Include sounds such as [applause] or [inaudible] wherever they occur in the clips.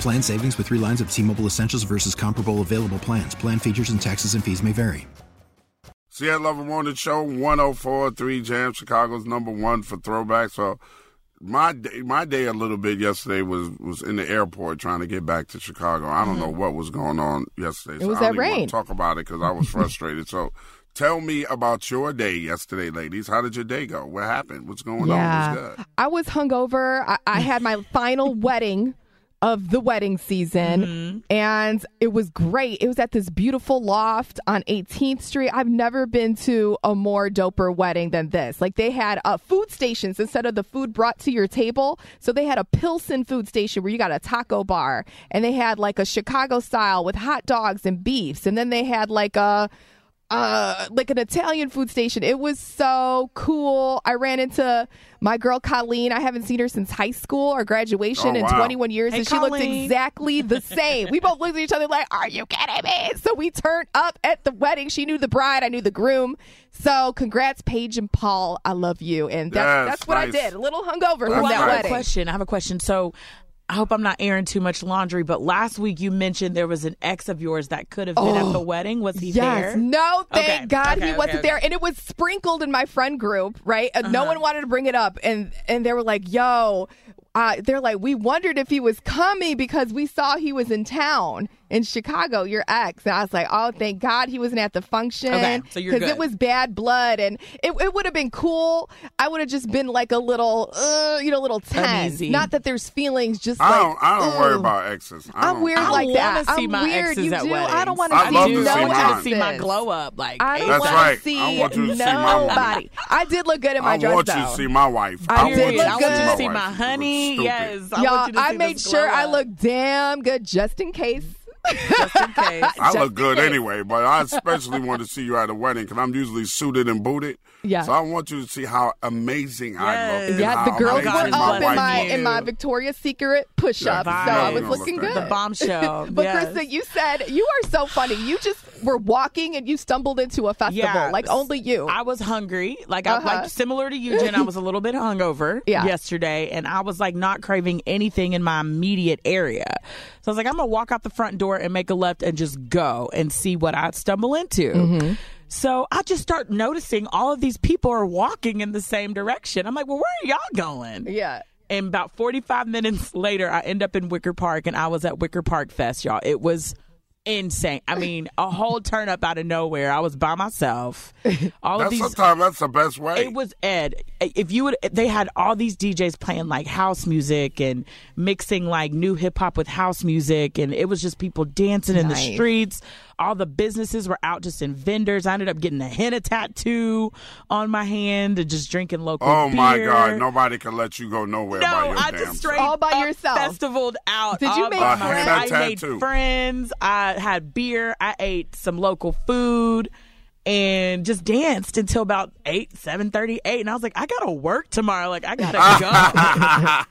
Plan savings with three lines of T Mobile Essentials versus comparable available plans. Plan features and taxes and fees may vary. Seattle Love a Morning Show, 1043 Jam, Chicago's number one for throwback. So my day, my day a little bit yesterday was was in the airport trying to get back to Chicago. I don't mm-hmm. know what was going on yesterday. It so was I that rain. talk about it because I was [laughs] frustrated. so tell me about your day yesterday, ladies. How did your day go? What happened? What's going yeah. on? What's I was hungover. I, I had my final [laughs] wedding of the wedding season mm-hmm. and it was great. It was at this beautiful loft on 18th Street. I've never been to a more doper wedding than this. Like they had uh, food stations instead of the food brought to your table. So they had a Pilsen food station where you got a taco bar and they had like a Chicago style with hot dogs and beefs and then they had like a uh like an Italian food station. It was so cool. I ran into my girl Colleen. I haven't seen her since high school or graduation oh, in 21 years, hey, and Colleen. she looked exactly the [laughs] same. we both looked at each other like, "Are you kidding me?" So we turned up at the wedding. She knew the bride, I knew the groom. So congrats, Paige and Paul. I love you, and that's yes, that's what nice. I did. A little hungover that's from that I have wedding. A question. I have a question. So I hope I'm not airing too much laundry, but last week you mentioned there was an ex of yours that could have been oh, at the wedding. Was he yes. there? No, thank okay. God okay, he okay, wasn't there. And it was sprinkled in my friend group, right? Uh-huh. No one wanted to bring it up. And and they were like, yo, uh, they're like, we wondered if he was coming because we saw he was in town in Chicago, your ex. And I was like, oh, thank God he wasn't at the function. Okay, so you're Because it was bad blood. And it, it would have been cool. I would have just been like a little, uh, you know, a little tense. Uneasy. Not that there's feelings, just I like. don't, I don't ugh. worry about exes. I I'm don't- weird I like wanna that. see I'm my weird. exes you at do. weddings. I don't want to I'd see to no see I want to see my exes. glow up. Like I don't That's want right. to see I want you to see my woman. nobody. I did look good in my I dress want though. you to see my wife. I I, did want you look to I see want you good. to my see wife. my It was honey. stupid. Yes, I Y'all, want you to I made this sure glow I up. looked damn good just in case. Just in case. I Just look good case. anyway, but I especially want to see you at a wedding because I'm usually suited and booted. Yeah. So I want you to see how amazing I look. Yeah, the girls amazing God were up in my looks. in my Victoria's Secret push-up, Yeah, so I was looking look good. The bombshell. [laughs] But yes. Krista, you said you are so funny. You just were walking and you stumbled into a festival, Yeah. like only you. I was hungry, like Uh-huh. I like similar to you, Jen. I was a little bit hungover [laughs] Yeah. yesterday, and I was like not craving anything in my immediate area. So I was like, I'm gonna walk out the front door and make a left and just go and see what I stumble into. Mm-hmm. So I just start noticing all of these people are walking in the same direction. I'm like, well, where are y'all going? yeah. And about 45 minutes [laughs] later, I end up in Wicker Park, and I was at Wicker Park Fest, y'all. It was insane. I mean, a whole turn up out of nowhere. I was by myself. All of That's these. sometimes that's the best way. It was Ed. If you would, they had all these DJs playing like house music and mixing like new hip hop with house music, and it was just people dancing in the streets. All the businesses were out just in vendors. I ended up getting a henna tattoo on my hand and just drinking local oh my. God! Nobody can let you go nowhere by No, your I damn just straight All by up yourself. festivaled out. Did you all make by A henna myself. I made friends. I had beer. I ate some local food. And just danced until about eight, seven thirty, eight, and I was like, I gotta work tomorrow. Like, I gotta [laughs] go.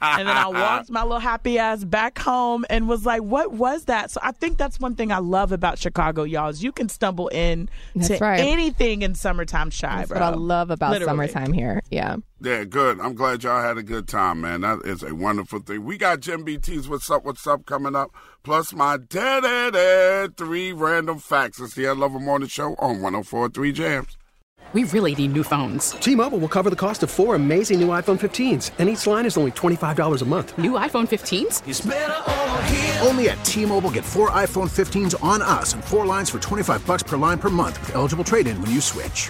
and then I walked my little happy ass back home and was like, what was that? So I think that's one thing I love about Chicago, y'all, is you can stumble in That's to right. anything in summertime Chi, That's bro. what I love about Literally. summertime here. Yeah. Yeah, good. I'm glad y'all had a good time, man. That is a wonderful thing. We got Jim BT's What's Up, What's Up coming up, plus my dead three random facts. It's the I Love a Morning Show on 1043 Jams. we really need new phones. T-Mobile will cover the cost of four amazing new iPhone 15s, and each line is only $25 a month. New iPhone 15s? Only at T-Mobile get four iPhone 15s on us and four lines for 25 bucks per line per month with eligible trade-in when you switch.